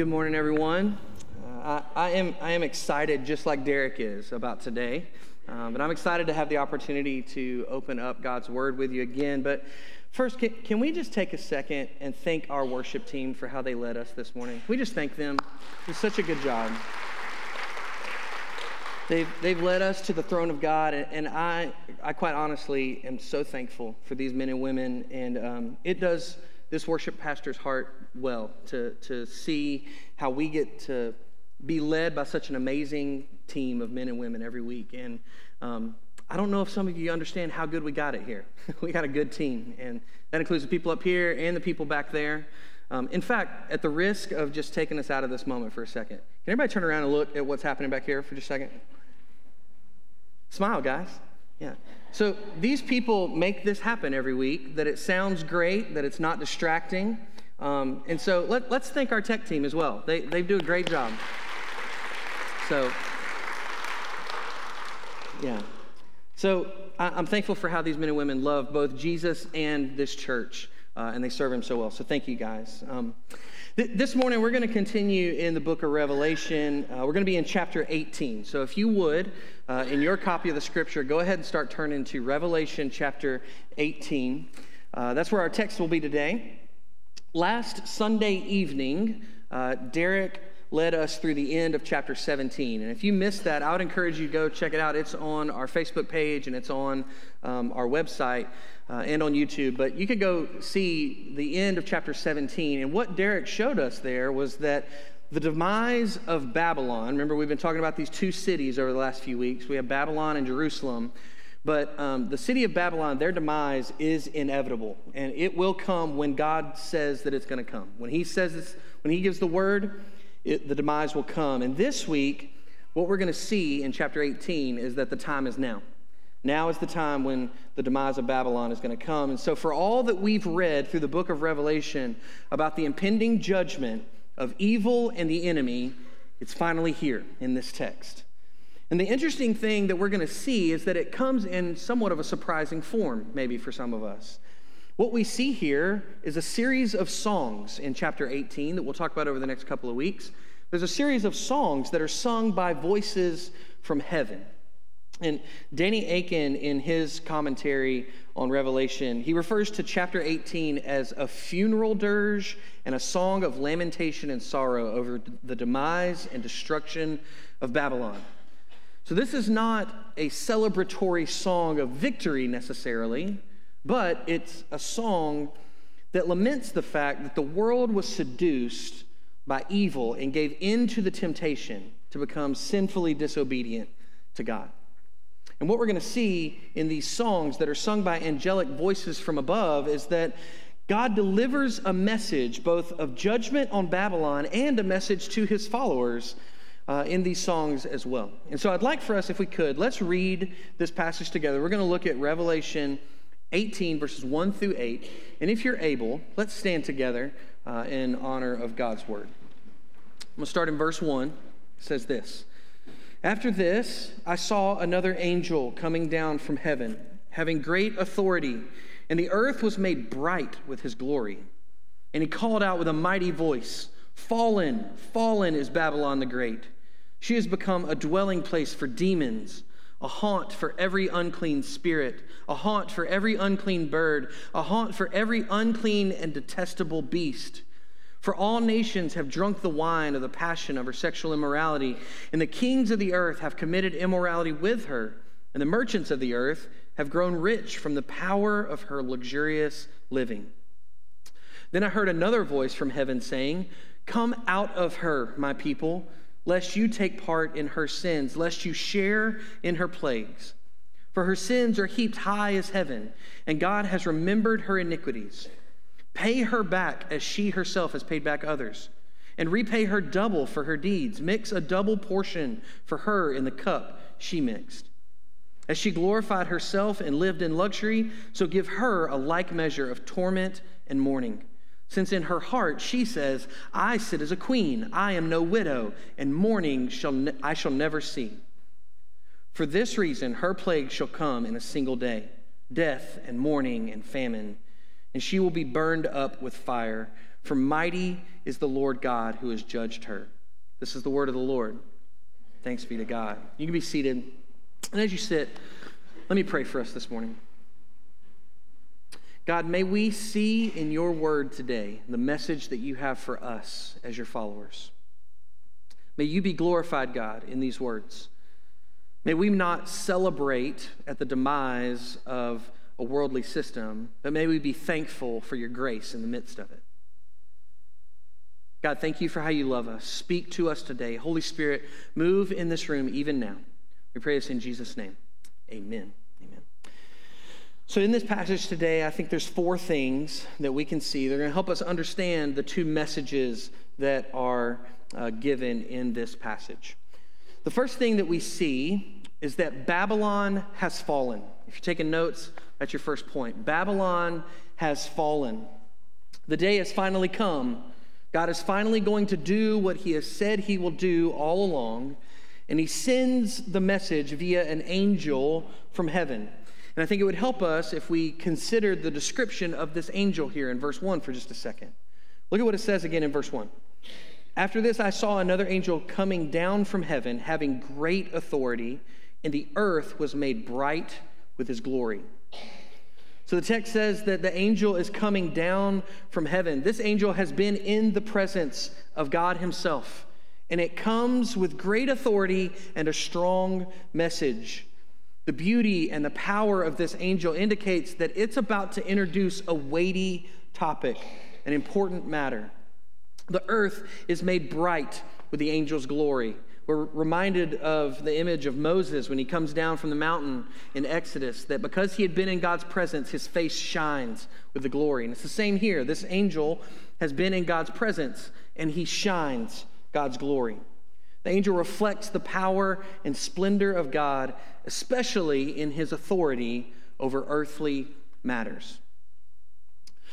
good morning, everyone. Uh, I, I, am, I am excited, just like Derek is, about today. Um, but I'm excited to have the opportunity to open up God's Word with you again. But first, can, can we just take a second and thank our worship team for how they led us this morning? Can we just thank them? It's such a good job. They've, they've led us to the throne of God, and, and I, I quite honestly am so thankful for these men and women. And um, it does this worship pastor's heart well to, to see how we get to be led by such an amazing team of men and women every week. And um, I don't know if some of you understand how good we got it here. we got a good team, and that includes the people up here and the people back there. Um, in fact, at the risk of just taking us out of this moment for a second, can everybody turn around and look at what's happening back here for just a second? Smile, guys. Yeah. So these people make this happen every week, that it sounds great, that it's not distracting. Um, and so let, us thank our tech team as well. They, they do a great job. So, yeah. So I, am thankful for how these men and women love both Jesus and this church, uh, and they serve him so well. So thank you guys. Um, th- this morning, we're going to continue in the book of Revelation. Uh, we're going to be in chapter 18. So if you would, uh, in your copy of the scripture, go ahead and start turning to Revelation chapter 18. Uh, that's where our text will be today. Last Sunday evening, uh, Derek led us through the end of chapter 17. And if you missed that, I would encourage you to go check it out. It's on our Facebook page and it's on um, our website uh, and on YouTube. But you could go see the end of chapter 17. And what Derek showed us there was that the demise of Babylon, remember, we've been talking about these two cities over the last few weeks. We have Babylon and Jerusalem. But um, the city of Babylon, their demise is inevitable, and it will come when God says that it's going to come. When He says this, when He gives the word, it, the demise will come. And this week, what we're going to see in chapter 18 is that the time is now. Now is the time when the demise of Babylon is going to come. And so, for all that we've read through the book of Revelation about the impending judgment of evil and the enemy, it's finally here in this text. And the interesting thing that we're going to see is that it comes in somewhat of a surprising form, maybe for some of us. What we see here is a series of songs in chapter 18 that we'll talk about over the next couple of weeks. There's a series of songs that are sung by voices from heaven. And Danny Akin, in his commentary on Revelation, he refers to chapter 18 as a funeral dirge and a song of lamentation and sorrow over the demise and destruction of Babylon. So, this is not a celebratory song of victory necessarily, but it's a song that laments the fact that the world was seduced by evil and gave in to the temptation to become sinfully disobedient to God. And what we're going to see in these songs that are sung by angelic voices from above is that God delivers a message both of judgment on Babylon and a message to his followers uh, in these songs as well. And so I'd like for us, if we could, let's read this passage together. We're going to look at Revelation 18, verses 1 through 8. And if you're able, let's stand together uh, in honor of God's word. I'm going to start in verse 1. It says this. After this, I saw another angel coming down from heaven, having great authority, and the earth was made bright with his glory. And he called out with a mighty voice Fallen, fallen is Babylon the Great. She has become a dwelling place for demons, a haunt for every unclean spirit, a haunt for every unclean bird, a haunt for every unclean and detestable beast. For all nations have drunk the wine of the passion of her sexual immorality, and the kings of the earth have committed immorality with her, and the merchants of the earth have grown rich from the power of her luxurious living. Then I heard another voice from heaven saying, Come out of her, my people, lest you take part in her sins, lest you share in her plagues. For her sins are heaped high as heaven, and God has remembered her iniquities. Pay her back as she herself has paid back others, and repay her double for her deeds. Mix a double portion for her in the cup she mixed. As she glorified herself and lived in luxury, so give her a like measure of torment and mourning. Since in her heart she says, I sit as a queen, I am no widow, and mourning shall ne- I shall never see. For this reason, her plague shall come in a single day death and mourning and famine and she will be burned up with fire. for mighty is the Lord God who has judged her. This is the word of the Lord. Thanks be to God. You can be seated. And as you sit, let me pray for us this morning. God, may we see in your word today the message that you have for us as your followers. May you be glorified, God, in these words. May we not celebrate at the demise of a worldly system, but may we be thankful for your grace in the midst of it. God, thank you for how you love us. Speak to us today. Holy Spirit, move in this room even now. We pray this in Jesus' name. Amen. So, in this passage today, I think there's four things that we can see. They're going to help us understand the two messages that are uh, given in this passage. The first thing that we see is that Babylon has fallen. If you're taking notes, that's your first point. Babylon has fallen. The day has finally come God is finally going to do what he has said he will do all along, and he sends the message via an angel from heaven. And I think it would help us if we considered the description of this angel here in verse 1 for just a second. Look at what it says again in verse 1. After this, I saw another angel coming down from heaven, having great authority, and the earth was made bright with his glory. So the text says that the angel is coming down from heaven. This angel has been in the presence of God himself, and it comes with great authority and a strong message. The beauty and the power of this angel indicates that it's about to introduce a weighty topic, an important matter. The earth is made bright with the angel's glory. We're reminded of the image of Moses when he comes down from the mountain in Exodus, that because he had been in God's presence, his face shines with the glory. And it's the same here. This angel has been in God's presence, and he shines God's glory. The angel reflects the power and splendor of God, especially in his authority over earthly matters.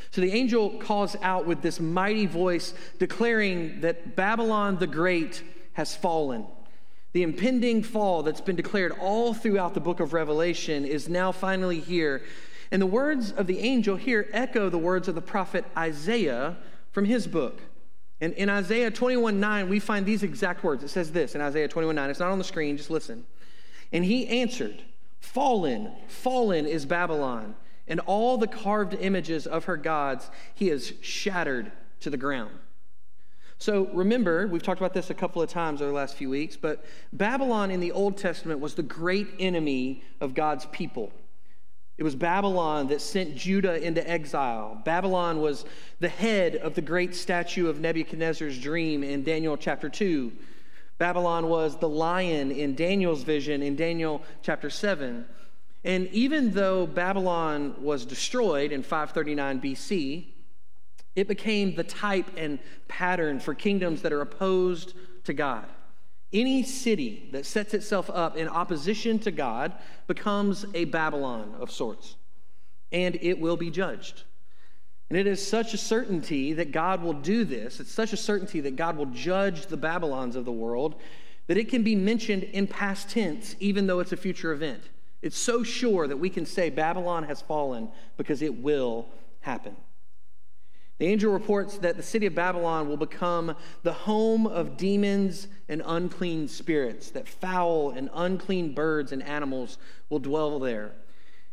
So the angel calls out with this mighty voice, declaring that Babylon the Great has fallen. The impending fall that's been declared all throughout the book of Revelation is now finally here. And the words of the angel here echo the words of the prophet Isaiah from his book. And in Isaiah 21 9, we find these exact words. It says this in Isaiah 21 9. It's not on the screen, just listen. And he answered, Fallen, fallen is Babylon, and all the carved images of her gods he has shattered to the ground. So remember, we've talked about this a couple of times over the last few weeks, but Babylon in the Old Testament was the great enemy of God's people. It was Babylon that sent Judah into exile. Babylon was the head of the great statue of Nebuchadnezzar's dream in Daniel chapter 2. Babylon was the lion in Daniel's vision in Daniel chapter 7. And even though Babylon was destroyed in 539 BC, it became the type and pattern for kingdoms that are opposed to God. Any city that sets itself up in opposition to God becomes a Babylon of sorts, and it will be judged. And it is such a certainty that God will do this, it's such a certainty that God will judge the Babylons of the world, that it can be mentioned in past tense, even though it's a future event. It's so sure that we can say Babylon has fallen because it will happen. The angel reports that the city of Babylon will become the home of demons and unclean spirits, that foul and unclean birds and animals will dwell there.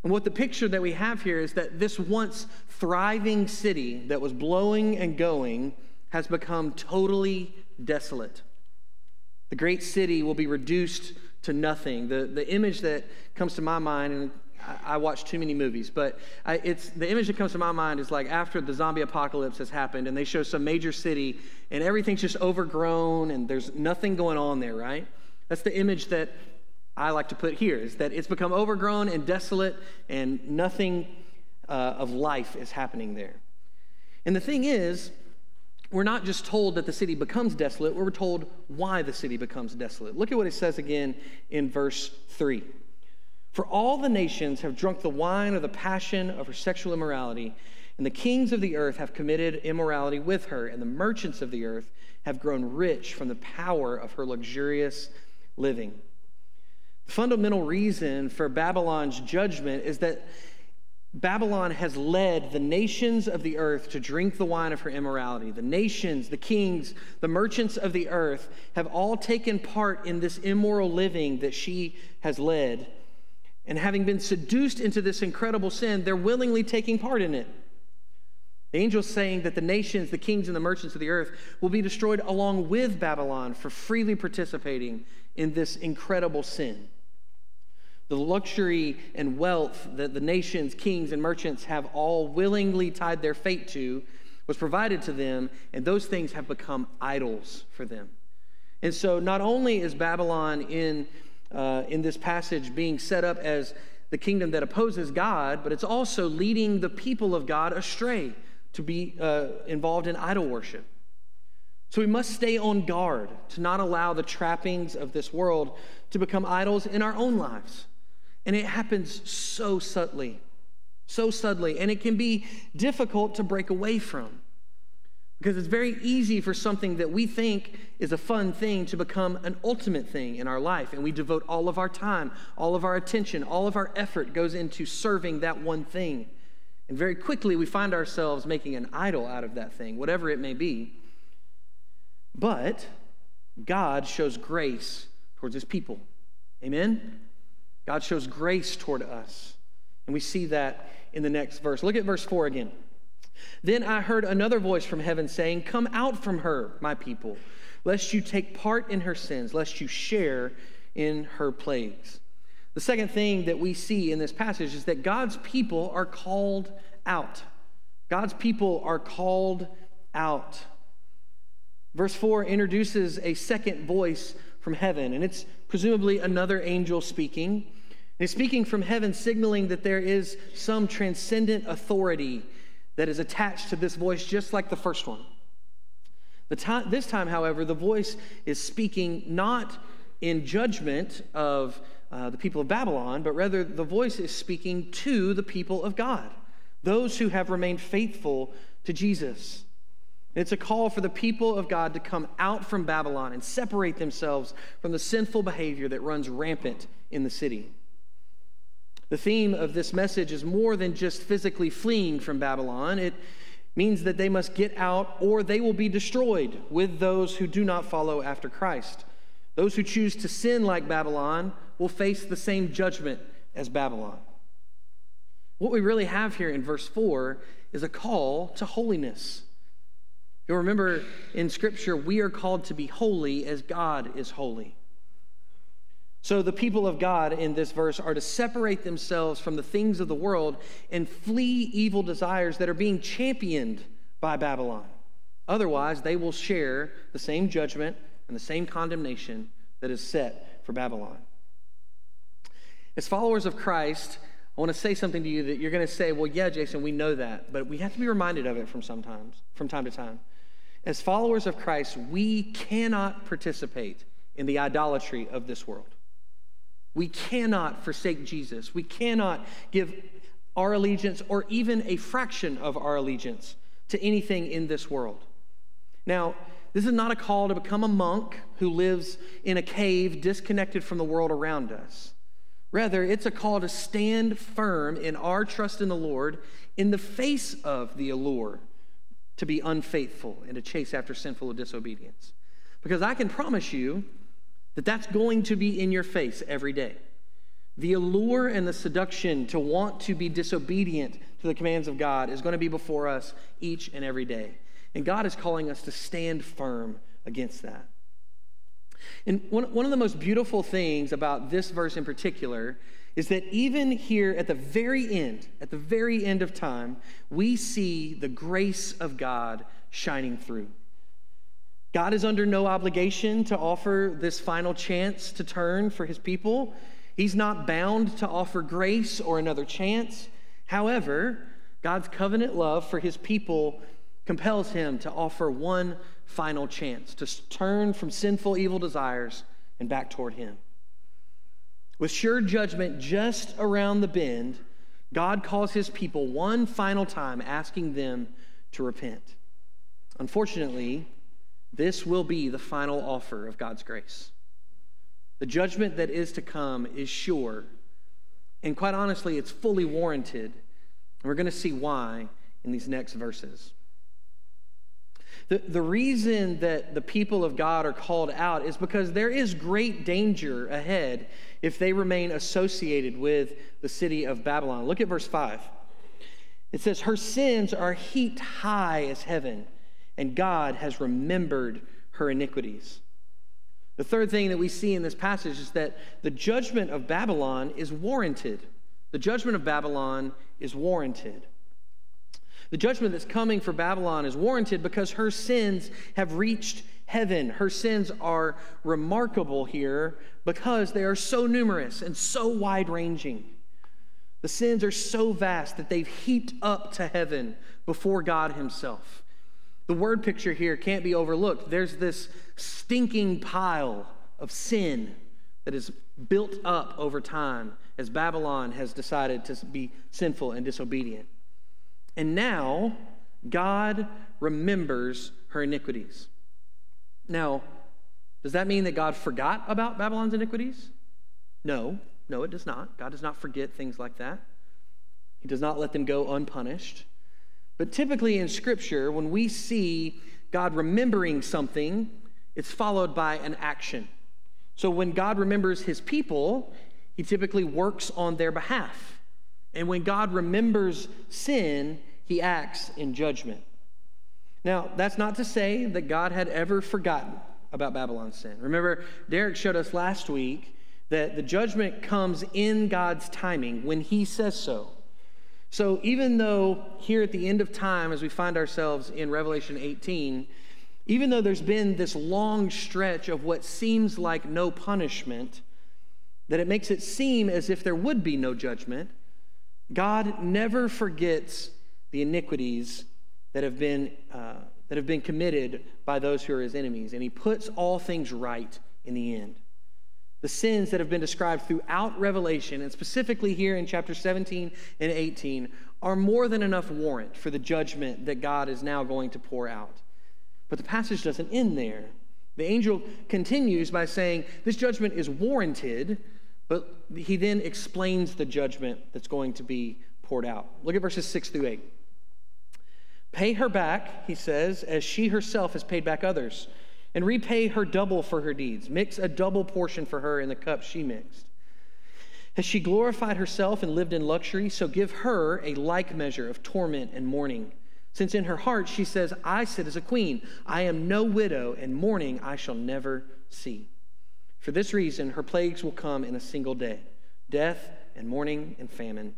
And what the picture that we have here is that this once thriving city that was blowing and going has become totally desolate. The great city will be reduced to nothing. The, the image that comes to my mind, and I, watch too many movies, but I, it's the image that comes to my mind is like after the zombie apocalypse has happened, and they show some major city, and everything's just overgrown, and there's nothing going on there, right? That's the image that I like to put here: is that it's become overgrown and desolate, and nothing uh, of life is happening there. And the thing is, we're not just told that the city becomes desolate, we're told why the city becomes desolate. Look at what it says again in verse 3. For all the nations have drunk the wine of the passion of her sexual immorality, and the kings of the earth have committed immorality with her, and the merchants of the earth have grown rich from the power of her luxurious living. The fundamental reason for Babylon's judgment is that Babylon has led the nations of the earth to drink the wine of her immorality. The nations, the kings, the merchants of the earth have all taken part in this immoral living that she has led. And having been seduced into this incredible sin, they're willingly taking part in it. The angel's saying that the nations, the kings, and the merchants of the earth will be destroyed along with Babylon for freely participating in this incredible sin. The luxury and wealth that the nations, kings, and merchants have all willingly tied their fate to was provided to them, and those things have become idols for them. And so, not only is Babylon in, uh, in this passage being set up as the kingdom that opposes God, but it's also leading the people of God astray to be uh, involved in idol worship. So we must stay on guard to not allow the trappings of this world to become idols in our own lives. And it happens so subtly, so subtly. And it can be difficult to break away from because it's very easy for something that we think is a fun thing to become an ultimate thing in our life. And we devote all of our time, all of our attention, all of our effort goes into serving that one thing. And very quickly, we find ourselves making an idol out of that thing, whatever it may be. But God shows grace towards his people. Amen? God shows grace toward us. And we see that in the next verse. Look at verse 4 again. Then I heard another voice from heaven saying, Come out from her, my people, lest you take part in her sins, lest you share in her plagues. The second thing that we see in this passage is that God's people are called out. God's people are called out. Verse 4 introduces a second voice from heaven, and it's presumably another angel speaking. And speaking from heaven, signaling that there is some transcendent authority that is attached to this voice, just like the first one. The this time, however, the voice is speaking not in judgment of uh, the people of Babylon, but rather the voice is speaking to the people of God, those who have remained faithful to Jesus. It's a call for the people of God to come out from Babylon and separate themselves from the sinful behavior that runs rampant in the city. The theme of this message is more than just physically fleeing from Babylon. It means that they must get out or they will be destroyed with those who do not follow after Christ. Those who choose to sin like Babylon will face the same judgment as Babylon. What we really have here in verse 4 is a call to holiness. You'll remember in Scripture, we are called to be holy as God is holy. So, the people of God in this verse are to separate themselves from the things of the world and flee evil desires that are being championed by Babylon. Otherwise, they will share the same judgment and the same condemnation that is set for Babylon. As followers of Christ, I want to say something to you that you're going to say, well, yeah, Jason, we know that, but we have to be reminded of it from sometimes, from time to time. As followers of Christ, we cannot participate in the idolatry of this world. We cannot forsake Jesus. We cannot give our allegiance or even a fraction of our allegiance to anything in this world. Now, this is not a call to become a monk who lives in a cave disconnected from the world around us. Rather, it's a call to stand firm in our trust in the Lord in the face of the allure to be unfaithful and to chase after sinful disobedience. Because I can promise you that that's going to be in your face every day. The allure and the seduction to want to be disobedient to the commands of God is going to be before us each and every day. And God is calling us to stand firm against that. And one, one of the most beautiful things about this verse in particular is that even here at the very end, at the very end of time, we see the grace of God shining through. God is under no obligation to offer this final chance to turn for his people. He's not bound to offer grace or another chance. However, God's covenant love for his people compels him to offer one final chance to turn from sinful, evil desires and back toward him. With sure judgment just around the bend, God calls his people one final time, asking them to repent. Unfortunately, this will be the final offer of God's grace. The judgment that is to come is sure, and quite honestly, it's fully warranted And we're going to see why in these next verses. The, the reason that the people of God are called out is because there is great danger ahead if they remain associated with the city of Babylon. Look at verse 5. It says, Her sins are heaped high as heaven, and God has remembered her iniquities. The third thing that we see in this passage is that the judgment of Babylon is warranted. The judgment of Babylon is warranted. The judgment that's coming for Babylon is warranted because her sins have reached heaven. Her sins are remarkable here because they are so numerous and so wide ranging. The sins are so vast that they've heaped up to heaven before God Himself. The word picture here can't be overlooked. There's this stinking pile of sin that is built up over time as Babylon has decided to be sinful and disobedient. And now, God remembers her iniquities. Now, does that mean that God forgot about Babylon's iniquities? No, no, it does not. God does not forget things like that. He does not let them go unpunished. But typically in Scripture, when we see God remembering something, it's followed by an action. So when God remembers his people, he typically works on their behalf. And when God remembers sin, he acts in judgment. Now, that's not to say that God had ever forgotten about Babylon's sin. Remember, Derek showed us last week that the judgment comes in God's timing when he says so. So even though here at the end of time, as we find ourselves in Revelation 18, even though there's been this long stretch of what seems like no punishment, that it makes it seem as if there would be no judgment, God never forgets the iniquities that have been, uh, that have been committed by those who are his enemies, and he puts all things right in the end. The sins that have been described throughout Revelation, and specifically here in chapter 17 and 18, are more than enough warrant for the judgment that God is now going to pour out. But the passage doesn't end there. The angel continues by saying, This judgment is warranted but he then explains the judgment that's going to be poured out. Look at verses 6 through 8. Pay her back, he says, as she herself has paid back others, and repay her double for her deeds. Mix a double portion for her in the cup she mixed. Has she glorified herself and lived in luxury? So give her a like measure of torment and mourning. Since in her heart she says, I sit as a queen, I am no widow, and mourning I shall never see. For this reason, her plagues will come in a single day death and mourning and famine,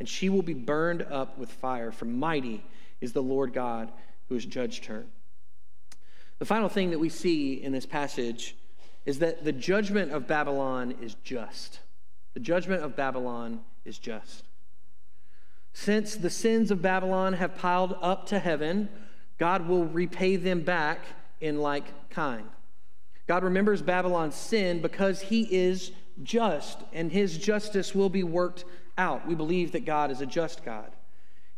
and she will be burned up with fire, for mighty is the Lord God who has judged her. The final thing that we see in this passage is that the judgment of Babylon is just. The judgment of Babylon is just. Since the sins of Babylon have piled up to heaven, God will repay them back in like kind. God remembers Babylon's sin because he is just, and his justice will be worked out. We believe that God is a just God.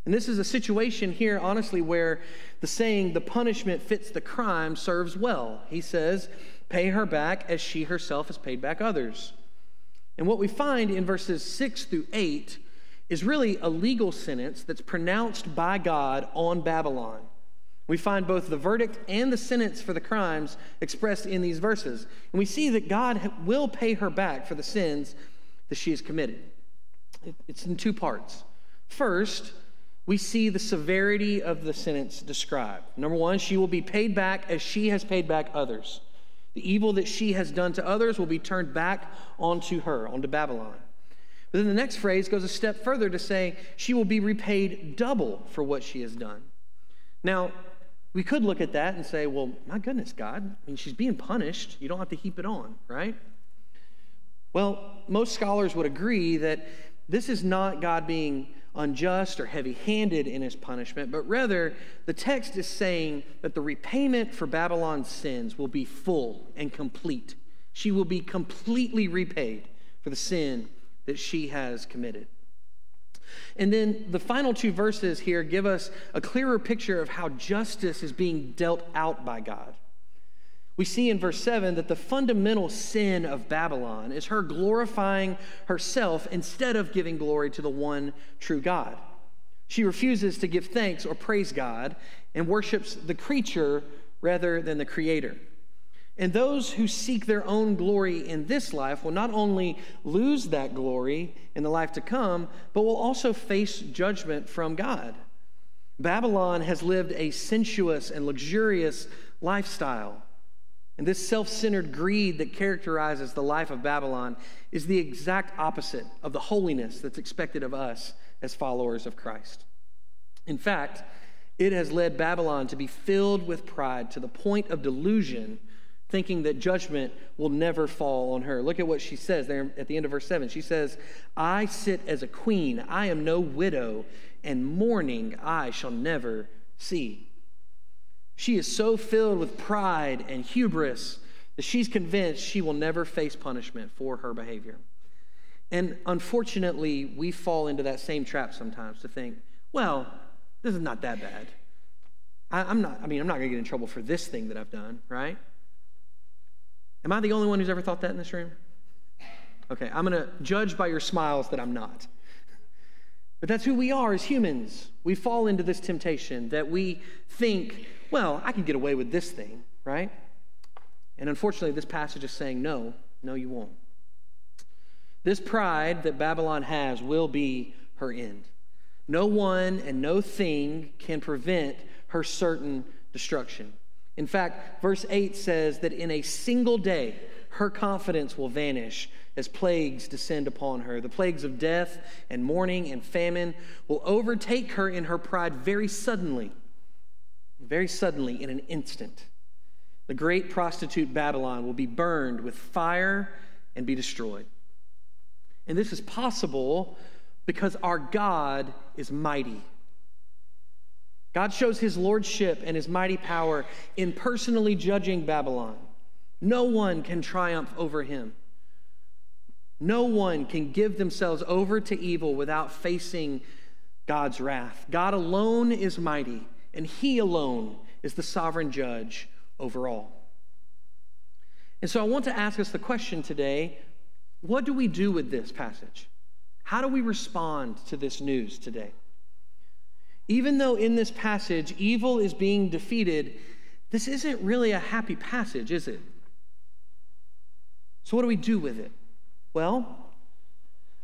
And this is a situation here, honestly, where the saying, the punishment fits the crime, serves well. He says, pay her back as she herself has paid back others. And what we find in verses 6 through 8 is really a legal sentence that's pronounced by God on Babylon. We find both the verdict and the sentence for the crimes expressed in these verses. And we see that God will pay her back for the sins that she has committed. It's in two parts. First, we see the severity of the sentence described. Number one, she will be paid back as she has paid back others. The evil that she has done to others will be turned back onto her, onto Babylon. But then the next phrase goes a step further to say she will be repaid double for what she has done. Now, we could look at that and say, well, my goodness, God, I mean, she's being punished. You don't have to heap it on, right? Well, most scholars would agree that this is not God being unjust or heavy handed in his punishment, but rather the text is saying that the repayment for Babylon's sins will be full and complete. She will be completely repaid for the sin that she has committed. And then the final two verses here give us a clearer picture of how justice is being dealt out by God. We see in verse 7 that the fundamental sin of Babylon is her glorifying herself instead of giving glory to the one true God. She refuses to give thanks or praise God and worships the creature rather than the creator. And those who seek their own glory in this life will not only lose that glory in the life to come, but will also face judgment from God. Babylon has lived a sensuous and luxurious lifestyle. And this self centered greed that characterizes the life of Babylon is the exact opposite of the holiness that's expected of us as followers of Christ. In fact, it has led Babylon to be filled with pride to the point of delusion, thinking that judgment will never fall on her. Look at what she says there at the end of verse 7. She says, I sit as a queen, I am no widow, and mourning I shall never see. She is so filled with pride and hubris that she's convinced she will never face punishment for her behavior. And unfortunately, we fall into that same trap sometimes to think, well, this is not that bad. I, am not, I mean, I'm not going to get in trouble for this thing that I've done, right? Am I the only one who's ever thought that in this room? Okay, I'm going to judge by your smiles that I'm not. But that's who we are as humans. We fall into this temptation that we think, well, I can get away with this thing, right? And unfortunately, this passage is saying, no, no, you won't. This pride that Babylon has will be her end. No one and no thing can prevent her certain destruction. In fact, verse 8 says that in a single day, her confidence will vanish as plagues descend upon her. The plagues of death and mourning and famine will overtake her in her pride very suddenly, very suddenly, in an instant. The great prostitute Babylon will be burned with fire and be destroyed. And this is possible because our God is mighty. God shows his lordship and his mighty power in personally judging Babylon. No one can triumph over him. No one can give themselves over to evil without facing God's wrath. God alone is mighty, and he alone is the sovereign judge over all. And so I want to ask us the question today what do we do with this passage? How do we respond to this news today? Even though in this passage evil is being defeated, this isn't really a happy passage, is it? So, what do we do with it? Well,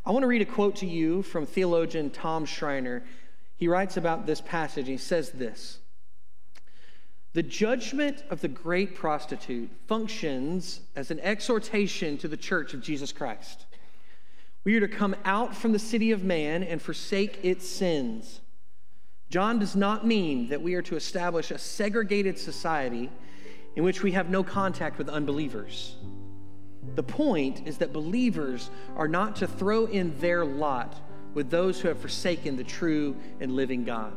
I want to read a quote to you from theologian Tom Schreiner. He writes about this passage. He says this The judgment of the great prostitute functions as an exhortation to the church of Jesus Christ. We are to come out from the city of man and forsake its sins. John does not mean that we are to establish a segregated society in which we have no contact with unbelievers. The point is that believers are not to throw in their lot with those who have forsaken the true and living God.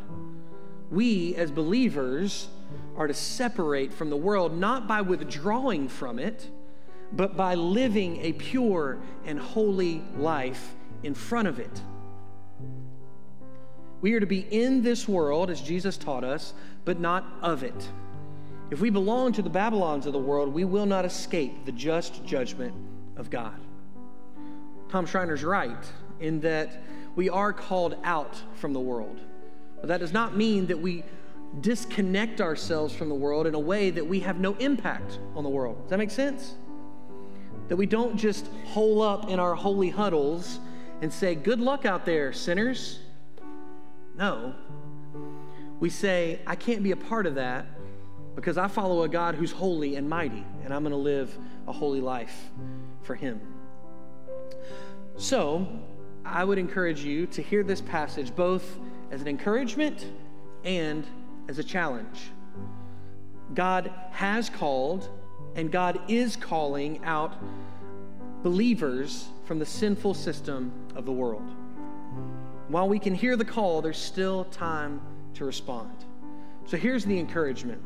We, as believers, are to separate from the world not by withdrawing from it, but by living a pure and holy life in front of it. We are to be in this world, as Jesus taught us, but not of it. If we belong to the Babylons of the world, we will not escape the just judgment of God. Tom Schreiner's right in that we are called out from the world. But that does not mean that we disconnect ourselves from the world in a way that we have no impact on the world. Does that make sense? That we don't just hole up in our holy huddles and say, Good luck out there, sinners. No. We say, I can't be a part of that because I follow a God who's holy and mighty, and I'm going to live a holy life for Him. So, I would encourage you to hear this passage both as an encouragement and as a challenge. God has called and God is calling out believers from the sinful system of the world. While we can hear the call, there's still time to respond. So here's the encouragement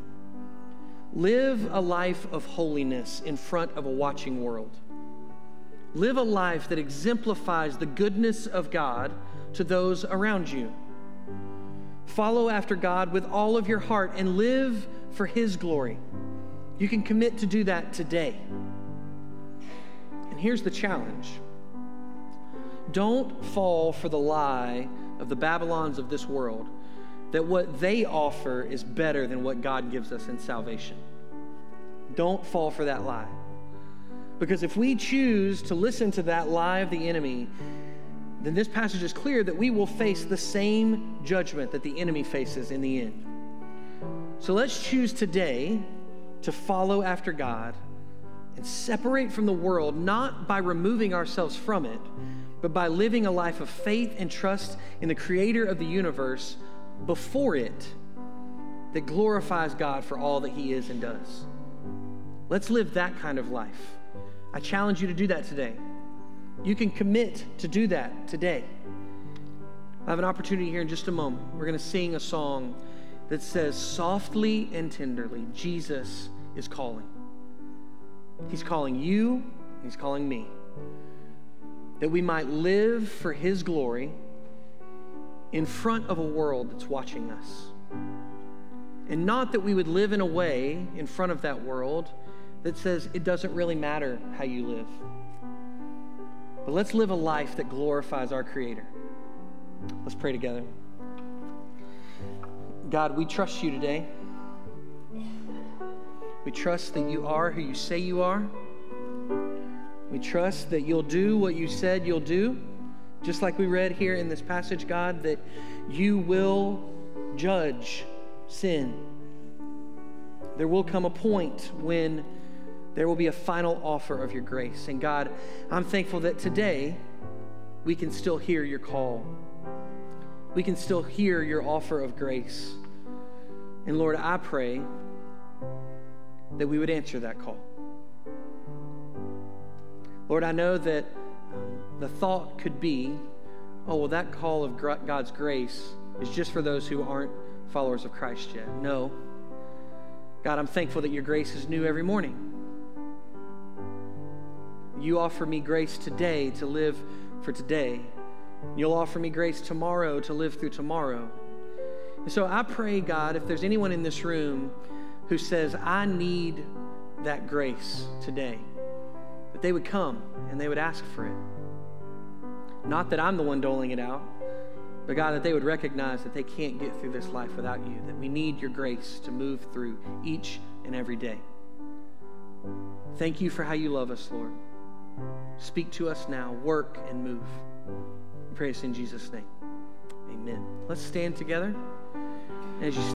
Live a life of holiness in front of a watching world. Live a life that exemplifies the goodness of God to those around you. Follow after God with all of your heart and live for His glory. You can commit to do that today. And here's the challenge don't fall for the lie of the Babylons of this world that what they offer is better than what God gives us in salvation. Don't fall for that lie. Because if we choose to listen to that lie of the enemy, then this passage is clear that we will face the same judgment that the enemy faces in the end. So let's choose today to follow after God and separate from the world, not by removing ourselves from it, but by living a life of faith and trust in the creator of the universe before it that glorifies God for all that he is and does. Let's live that kind of life. I challenge you to do that today. You can commit to do that today. I have an opportunity here in just a moment. We're going to sing a song that says, Softly and tenderly, Jesus is calling. He's calling you, He's calling me. That we might live for His glory in front of a world that's watching us. And not that we would live in a way in front of that world that says it doesn't really matter how you live. But let's live a life that glorifies our Creator. Let's pray together. God, we trust you today. We trust that you are who you say you are. We trust that you'll do what you said you'll do. Just like we read here in this passage, God, that you will judge sin. There will come a point when there will be a final offer of your grace. And God, I'm thankful that today we can still hear your call. We can still hear your offer of grace. And Lord, I pray that we would answer that call. Lord, I know that the thought could be, oh, well, that call of God's grace is just for those who aren't followers of Christ yet. No. God, I'm thankful that your grace is new every morning. You offer me grace today to live for today. You'll offer me grace tomorrow to live through tomorrow. And so I pray, God, if there's anyone in this room who says, I need that grace today, that they would come and they would ask for it. Not that I'm the one doling it out, but God, that they would recognize that they can't get through this life without you, that we need your grace to move through each and every day. Thank you for how you love us, Lord. Speak to us now, work and move. We pray this in Jesus' name. Amen. Let's stand together. As you